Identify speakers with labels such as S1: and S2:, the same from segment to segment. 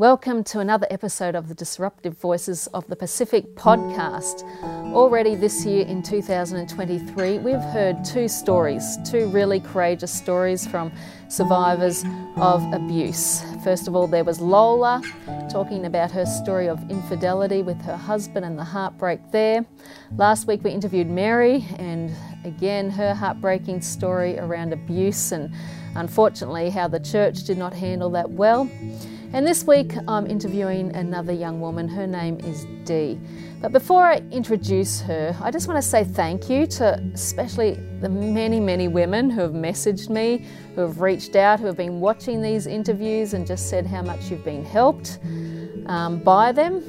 S1: Welcome to another episode of the Disruptive Voices of the Pacific podcast. Already this year in 2023, we've heard two stories, two really courageous stories from survivors of abuse. First of all, there was Lola talking about her story of infidelity with her husband and the heartbreak there. Last week, we interviewed Mary, and again, her heartbreaking story around abuse and unfortunately how the church did not handle that well. And this week I'm interviewing another young woman. Her name is Dee. But before I introduce her, I just want to say thank you to especially the many, many women who have messaged me, who have reached out, who have been watching these interviews and just said how much you've been helped um, by them.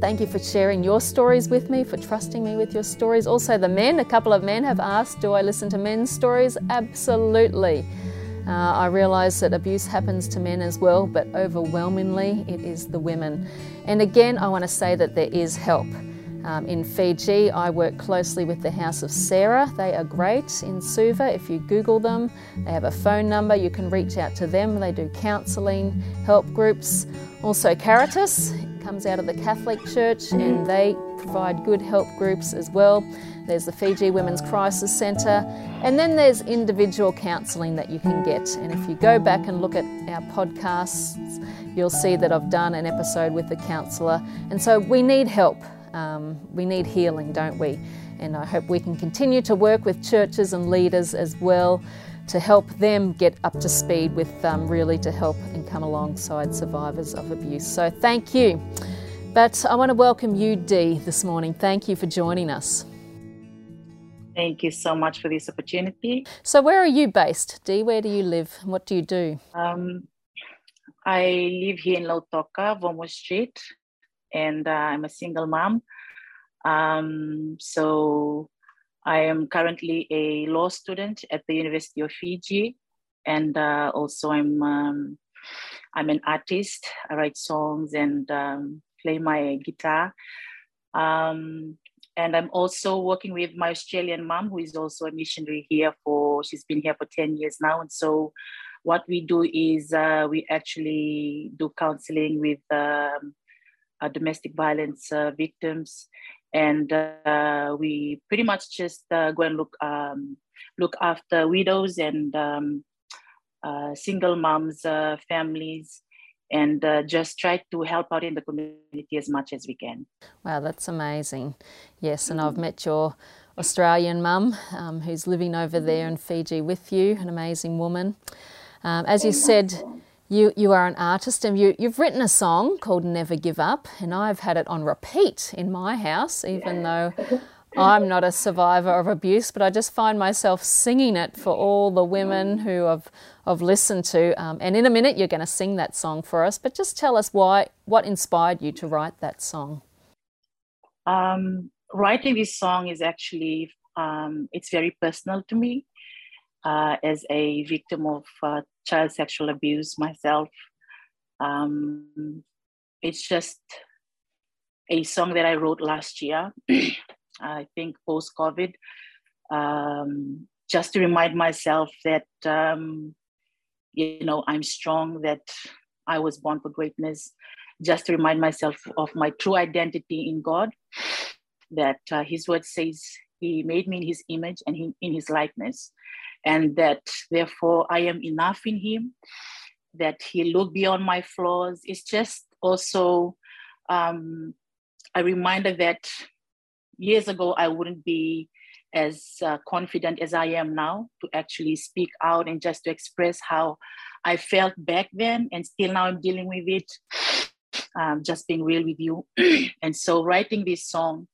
S1: Thank you for sharing your stories with me, for trusting me with your stories. Also, the men, a couple of men have asked, Do I listen to men's stories? Absolutely. Uh, I realise that abuse happens to men as well, but overwhelmingly it is the women. And again, I want to say that there is help. Um, in Fiji, I work closely with the House of Sarah. They are great in Suva. If you Google them, they have a phone number. You can reach out to them. They do counselling, help groups. Also, Caritas comes out of the Catholic Church and they provide good help groups as well. There's the Fiji Women's Crisis Centre, and then there's individual counselling that you can get. And if you go back and look at our podcasts, you'll see that I've done an episode with a counsellor. And so we need help. Um, we need healing, don't we? And I hope we can continue to work with churches and leaders as well to help them get up to speed with um, really to help and come alongside survivors of abuse. So thank you. But I want to welcome you, Dee, this morning. Thank you for joining us.
S2: Thank you so much for this opportunity.
S1: So, where are you based, Dee? Where do you live? What do you do? Um,
S2: I live here in Lautoka, Vomo Street, and uh, I'm a single mom. Um, so, I am currently a law student at the University of Fiji, and uh, also I'm um, I'm an artist. I write songs and um, play my guitar. Um, and I'm also working with my Australian mom, who is also a missionary here for, she's been here for 10 years now. And so what we do is uh, we actually do counseling with um, uh, domestic violence uh, victims. And uh, we pretty much just uh, go and look, um, look after widows and um, uh, single moms, families, and uh, just try to help out in the community as much as we can.
S1: Wow, that's amazing. Yes, and I've met your Australian mum um, who's living over there in Fiji with you, an amazing woman. Um, as you said, you, you are an artist and you, you've written a song called Never Give Up, and I've had it on repeat in my house, even though I'm not a survivor of abuse, but I just find myself singing it for all the women who I've, I've listened to. Um, and in a minute, you're going to sing that song for us, but just tell us why, what inspired you to write that song?
S2: Um, writing this song is actually, um, it's very personal to me. Uh, as a victim of uh, child sexual abuse myself, um, it's just a song that I wrote last year. I think post COVID, um, just to remind myself that, um, you know, I'm strong, that I was born for greatness, just to remind myself of my true identity in God, that uh, His word says He made me in His image and he, in His likeness, and that therefore I am enough in Him, that He looked beyond my flaws. It's just also um, a reminder that years ago, I wouldn't be as uh, confident as I am now to actually speak out and just to express how I felt back then. And still now I'm dealing with it, um, just being real with you. and so writing this song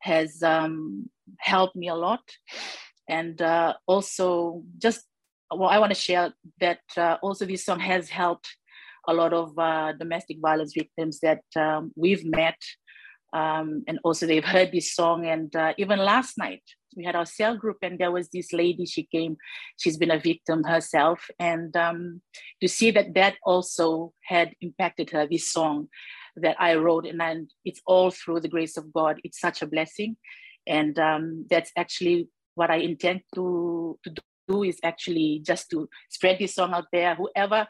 S2: has um, helped me a lot. And uh, also, just well, I want to share that uh, also this song has helped a lot of uh, domestic violence victims that um, we've met um, and also they've heard this song. And uh, even last night, we had our cell group, and there was this lady. She came. She's been a victim herself, and um, to see that that also had impacted her. This song that I wrote, and, and it's all through the grace of God. It's such a blessing, and um, that's actually what I intend to to do. Is actually just to spread this song out there. Whoever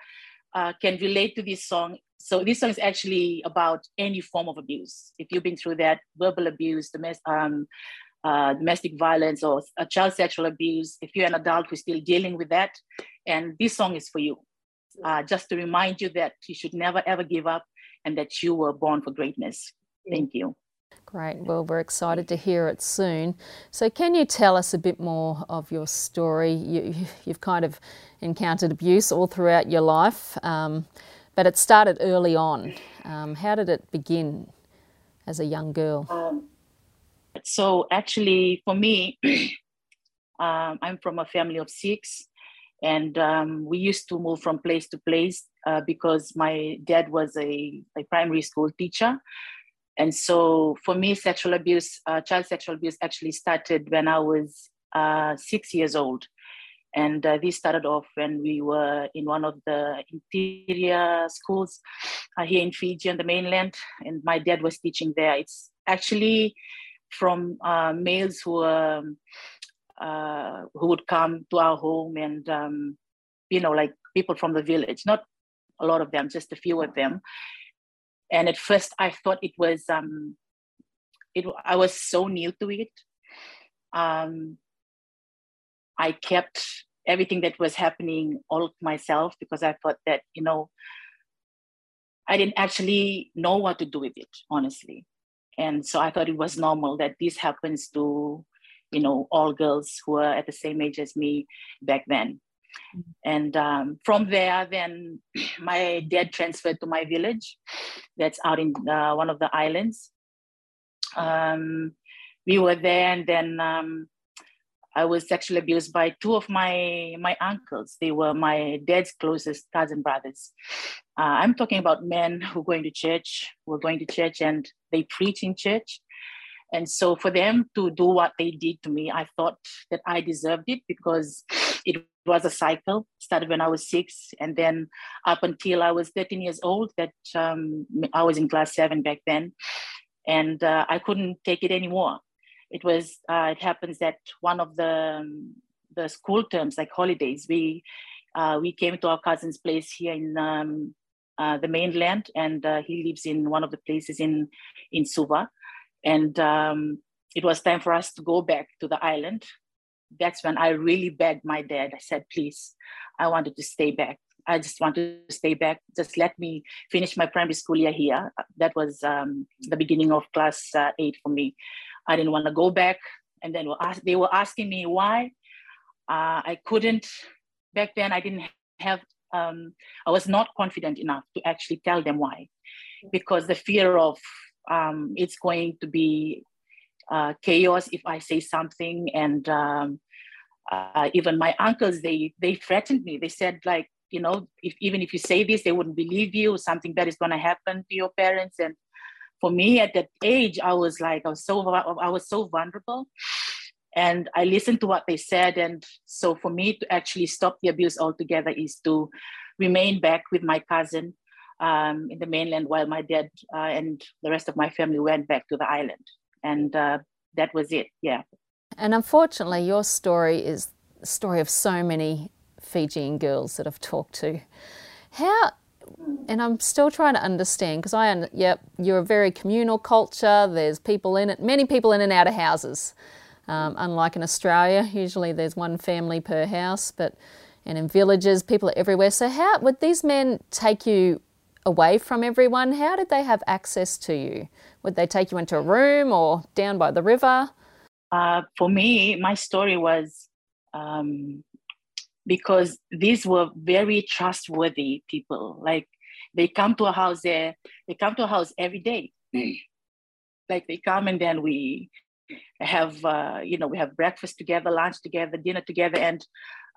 S2: uh, can relate to this song so this song is actually about any form of abuse. If you've been through that, verbal abuse, domestic, um, uh, domestic violence, or a child sexual abuse, if you're an adult who's still dealing with that, and this song is for you, uh, just to remind you that you should never ever give up, and that you were born for greatness. Thank you.
S1: Great. Well, we're excited to hear it soon. So, can you tell us a bit more of your story? You, have kind of encountered abuse all throughout your life. Um, but it started early on. Um, how did it begin as a young girl? Um,
S2: so, actually, for me, um, I'm from a family of six, and um, we used to move from place to place uh, because my dad was a, a, primary school teacher. And so, for me, sexual abuse, uh, child sexual abuse actually started when I was uh, six years old. And uh, this started off when we were in one of the interior schools uh, here in Fiji on the mainland. And my dad was teaching there. It's actually from uh, males who um, uh, who would come to our home and um, you know like people from the village not a lot of them just a few of them and at first i thought it was um, it i was so new to it um, I kept everything that was happening all to myself because I thought that, you know, I didn't actually know what to do with it, honestly. And so I thought it was normal that this happens to, you know, all girls who are at the same age as me back then. Mm-hmm. And um, from there, then my dad transferred to my village that's out in uh, one of the islands. Um, we were there, and then um, I was sexually abused by two of my my uncles. They were my dad's closest cousin brothers. Uh, I'm talking about men who are going to church, who are going to church, and they preach in church. And so for them to do what they did to me, I thought that I deserved it because it was a cycle. Started when I was six, and then up until I was 13 years old. That um, I was in class seven back then, and uh, I couldn't take it anymore it was uh, it happens that one of the um, the school terms like holidays we uh, we came to our cousin's place here in um, uh, the mainland and uh, he lives in one of the places in in suva and um, it was time for us to go back to the island that's when i really begged my dad i said please i wanted to stay back I just want to stay back. Just let me finish my primary school year here. That was um, the beginning of class uh, eight for me. I didn't want to go back. And then they were asking me why. Uh, I couldn't, back then, I didn't have, um, I was not confident enough to actually tell them why. Because the fear of um, it's going to be uh, chaos if I say something. And um, uh, even my uncles, they, they threatened me. They said, like, you know, if, even if you say this, they wouldn't believe you. Something bad is going to happen to your parents. And for me at that age, I was like, I was so I was so vulnerable. And I listened to what they said. And so for me to actually stop the abuse altogether is to remain back with my cousin um, in the mainland while my dad uh, and the rest of my family went back to the island. And uh, that was it, yeah.
S1: And unfortunately, your story is the story of so many Fijian girls that I've talked to. How and I'm still trying to understand because I, yep, you're a very communal culture. There's people in it, many people in and out of houses. Um, unlike in Australia, usually there's one family per house, but and in villages, people are everywhere. So how would these men take you away from everyone? How did they have access to you? Would they take you into a room or down by the river?
S2: Uh, for me, my story was um, because these were very trustworthy people. Like they come to a house there, they come to a house every day. like they come and then we have, uh, you know, we have breakfast together, lunch together, dinner together, and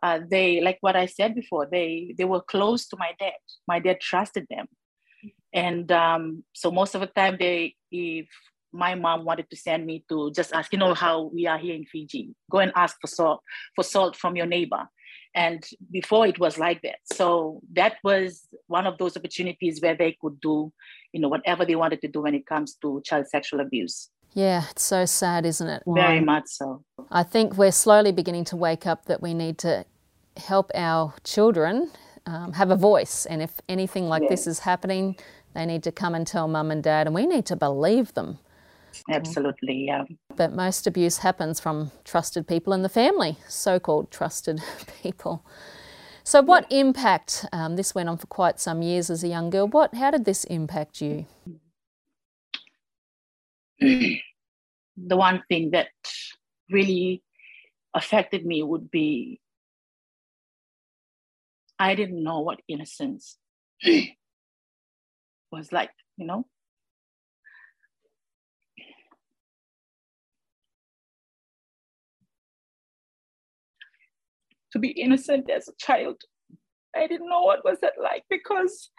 S2: uh, they, like what I said before, they they were close to my dad. My dad trusted them, and um, so most of the time they, if my mom wanted to send me to just ask, you know, how we are here in Fiji, go and ask for salt for salt from your neighbor and before it was like that. So that was one of those opportunities where they could do you know whatever they wanted to do when it comes to child sexual abuse.
S1: Yeah it's so sad isn't it?
S2: Very much so.
S1: I think we're slowly beginning to wake up that we need to help our children um, have a voice. And if anything like this is happening, they need to come and tell mum and dad, and we need to believe them.
S2: Absolutely, yeah.
S1: But most abuse happens from trusted people in the family, so called trusted people. So, what yeah. impact? Um, this went on for quite some years as a young girl. What? How did this impact you?
S2: the one thing that really affected me would be I didn't know what innocence was like, you know. To be innocent as a child, I didn't know what was that like because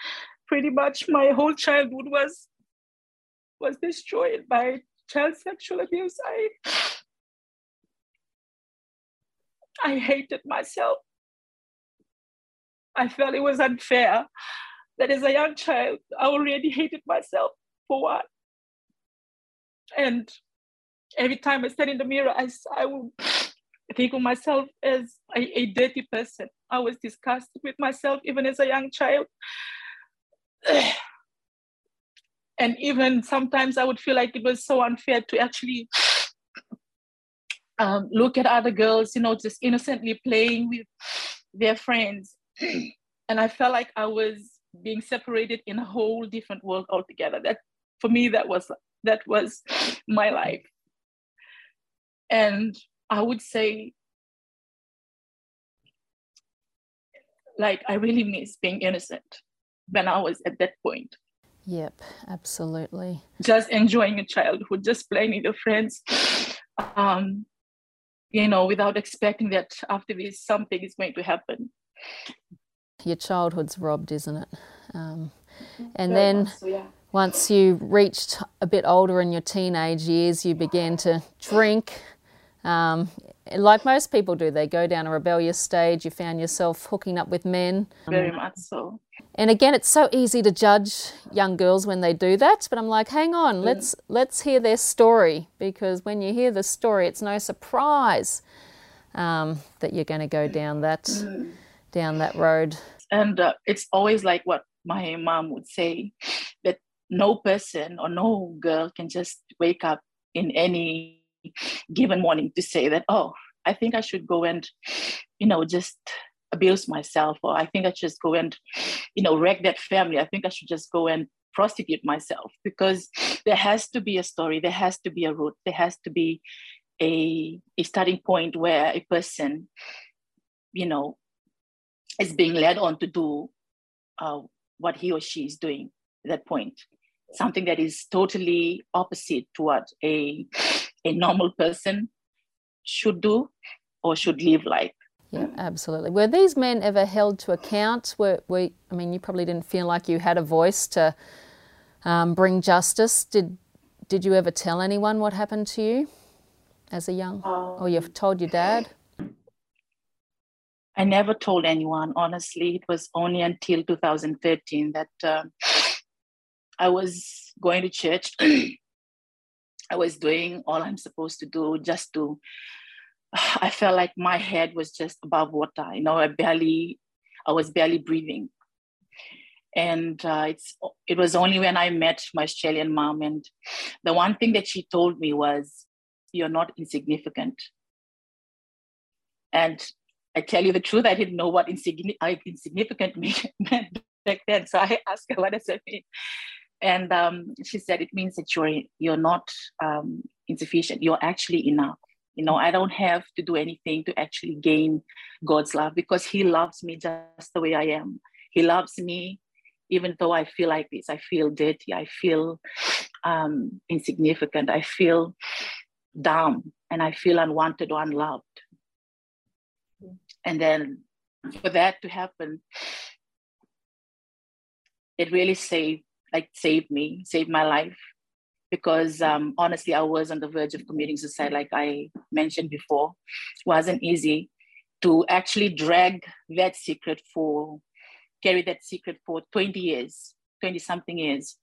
S2: pretty much my whole childhood was was destroyed by child sexual abuse. I I hated myself. I felt it was unfair that as a young child, I already hated myself for what? And every time I stand in the mirror, I, I would think of myself as a, a dirty person. I was disgusted with myself even as a young child. and even sometimes I would feel like it was so unfair to actually um, look at other girls, you know, just innocently playing with their friends. and I felt like I was being separated in a whole different world altogether. That for me, that was that was my life. And I would say, like, I really miss being innocent when I was at that point.
S1: Yep, absolutely.
S2: Just enjoying a childhood, just playing with your friends, um, you know, without expecting that after this something is going to happen.
S1: Your childhood's robbed, isn't it? Um, and then so, yeah. once you reached a bit older in your teenage years, you began to drink. Um, like most people do, they go down a rebellious stage. You found yourself hooking up with men.
S2: Very much so.
S1: And again, it's so easy to judge young girls when they do that. But I'm like, hang on, mm. let's let's hear their story because when you hear the story, it's no surprise um, that you're going to go down that mm. down that road.
S2: And uh, it's always like what my mom would say that no person or no girl can just wake up in any given morning to say that, oh, I think I should go and, you know, just abuse myself, or I think I should just go and, you know, wreck that family. I think I should just go and prostitute myself because there has to be a story, there has to be a root, there has to be a, a starting point where a person, you know, is being led on to do uh, what he or she is doing at that point. Something that is totally opposite to what a, a normal person should do or should live like.
S1: Yeah, absolutely. Were these men ever held to account? Were, were I mean, you probably didn't feel like you had a voice to um, bring justice. Did Did you ever tell anyone what happened to you as a young, um, or you've told your dad?
S2: I never told anyone. Honestly, it was only until 2013 that uh, I was going to church. I was doing all I'm supposed to do just to I felt like my head was just above water. You know, I barely, I was barely breathing. And uh, it's it was only when I met my Australian mom, and the one thing that she told me was, "You're not insignificant." And I tell you the truth, I didn't know what insignificant, insignificant meant back then. So I asked her, "What does it mean?" And um, she said, "It means that you're you're not um, insufficient. You're actually enough." You know, I don't have to do anything to actually gain God's love because He loves me just the way I am. He loves me even though I feel like this. I feel dirty. I feel um, insignificant. I feel dumb and I feel unwanted or unloved. And then for that to happen, it really saved, like saved me, saved my life because um, honestly, I was on the verge of committing suicide, like I mentioned before. It wasn't easy to actually drag that secret for, carry that secret for 20 years, 20 something years.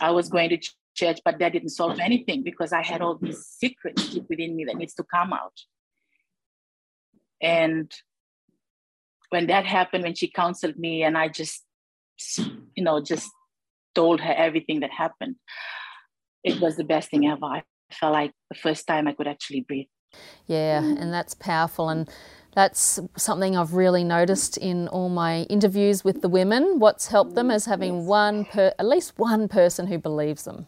S2: I was going to church, but that didn't solve anything because I had all these secrets deep within me that needs to come out. And when that happened, when she counseled me, and I just, you know, just told her everything that happened, it was the best thing ever. I felt like the first time I could actually breathe.
S1: Yeah, mm. and that's powerful. And that's something I've really noticed in all my interviews with the women. What's helped them is having one per, at least one person who believes them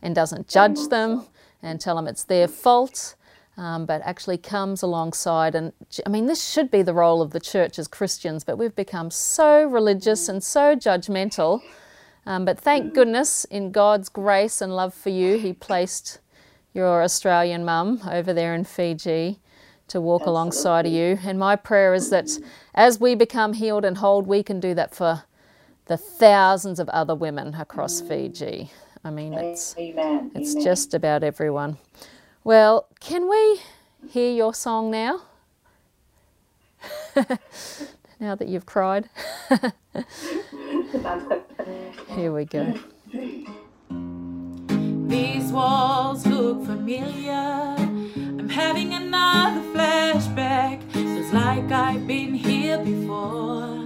S1: and doesn't judge mm. them and tell them it's their fault, um, but actually comes alongside. And I mean, this should be the role of the church as Christians, but we've become so religious mm. and so judgmental. Um, but thank goodness, in God's grace and love for you, He placed your Australian mum over there in Fiji to walk Absolutely. alongside of you. And my prayer is that as we become healed and whole, we can do that for the thousands of other women across Fiji. I mean, it's Amen. it's Amen. just about everyone. Well, can we hear your song now? now that you've cried. Here we go.
S3: These walls look familiar. I'm having another flashback. Feels like I've been here before.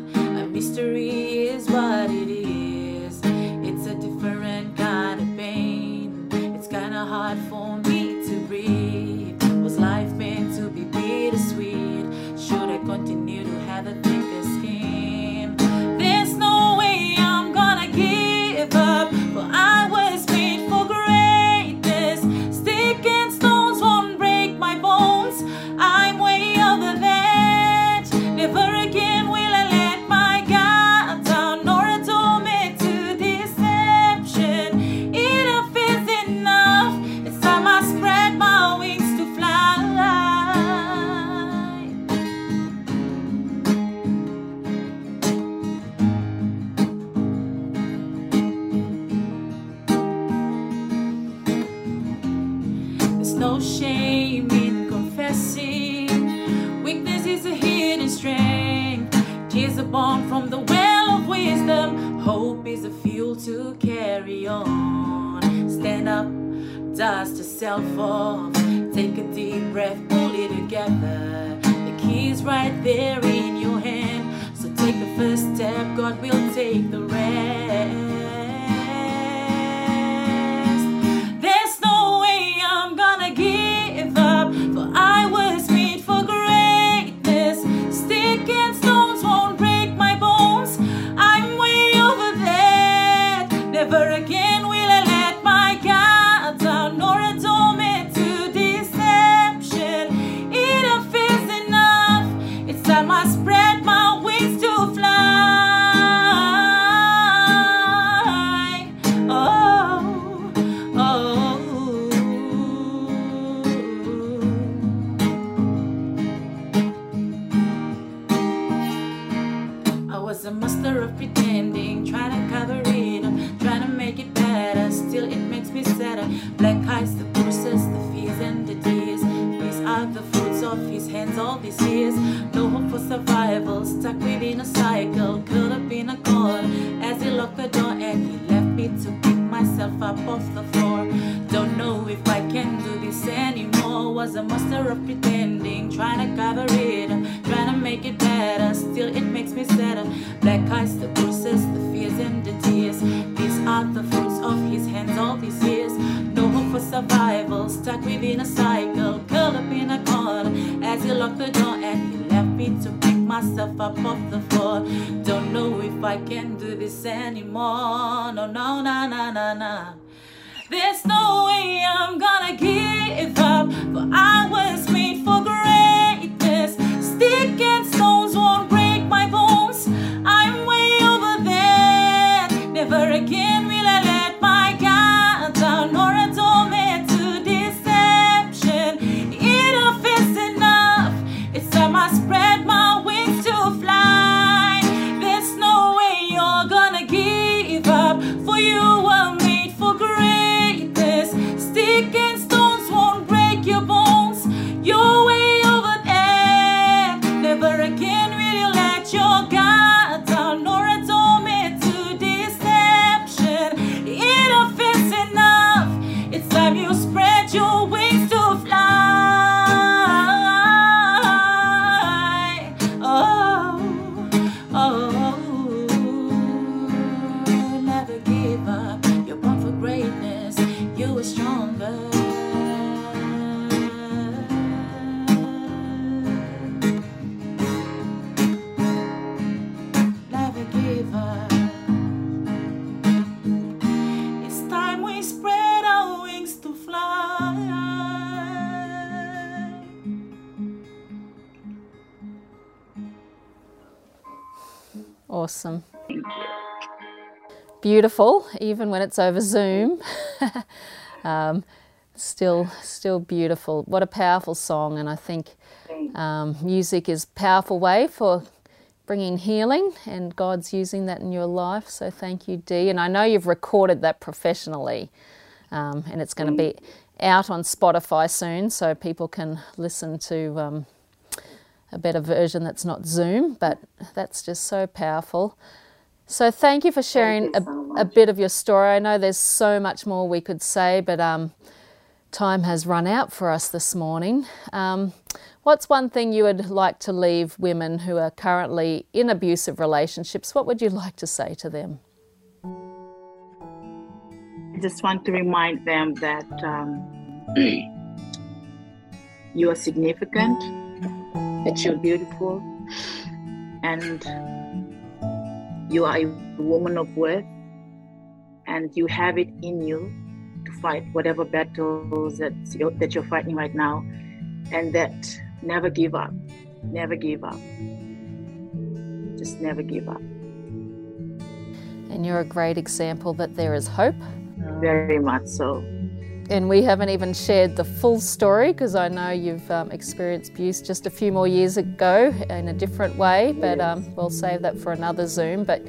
S3: It together. The key's right there in your hand. So take the first step, God will take the rest. There's no way I'm gonna give up, for I was These the fruits of his hands all these years. No hope for survival, stuck within a cycle, curled up in a corner. As he locked the door and he left me to pick myself up off the floor. Don't know if I can do this anymore. No, no, no, no, no, no. There's no way I'm gonna give up, for I was made for greatness. Stick and stones
S1: Awesome. Beautiful, even when it's over Zoom. um, still, still beautiful. What a powerful song, and I think um, music is a powerful way for bringing healing, and God's using that in your life. So thank you, Dee. And I know you've recorded that professionally, um, and it's going to be out on Spotify soon, so people can listen to um, a better version that's not Zoom, but that's just so powerful. So thank you for sharing
S2: you
S1: a,
S2: so
S1: a bit of your story. I know there's so much more we could say, but um, time has run out for us this morning. Um, what's one thing you would like to leave women who are currently in abusive relationships? What would you like to say to them?
S2: I just want to remind them that um, you are significant, that you're beautiful, and you are a woman of worth, and you have it in you to fight whatever battles that you're, that you're fighting right now, and that never give up, never give up, just never give up.
S1: And you're a great example that there is hope.
S2: Very much so.
S1: And we haven't even shared the full story because I know you've um, experienced abuse just a few more years ago in a different way, but um, we'll save that for another Zoom. But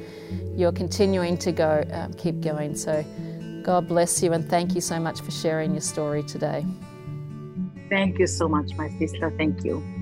S1: you're continuing to go, um, keep going. So God bless you and thank you so much for sharing your story today.
S2: Thank you so much, my sister. Thank you.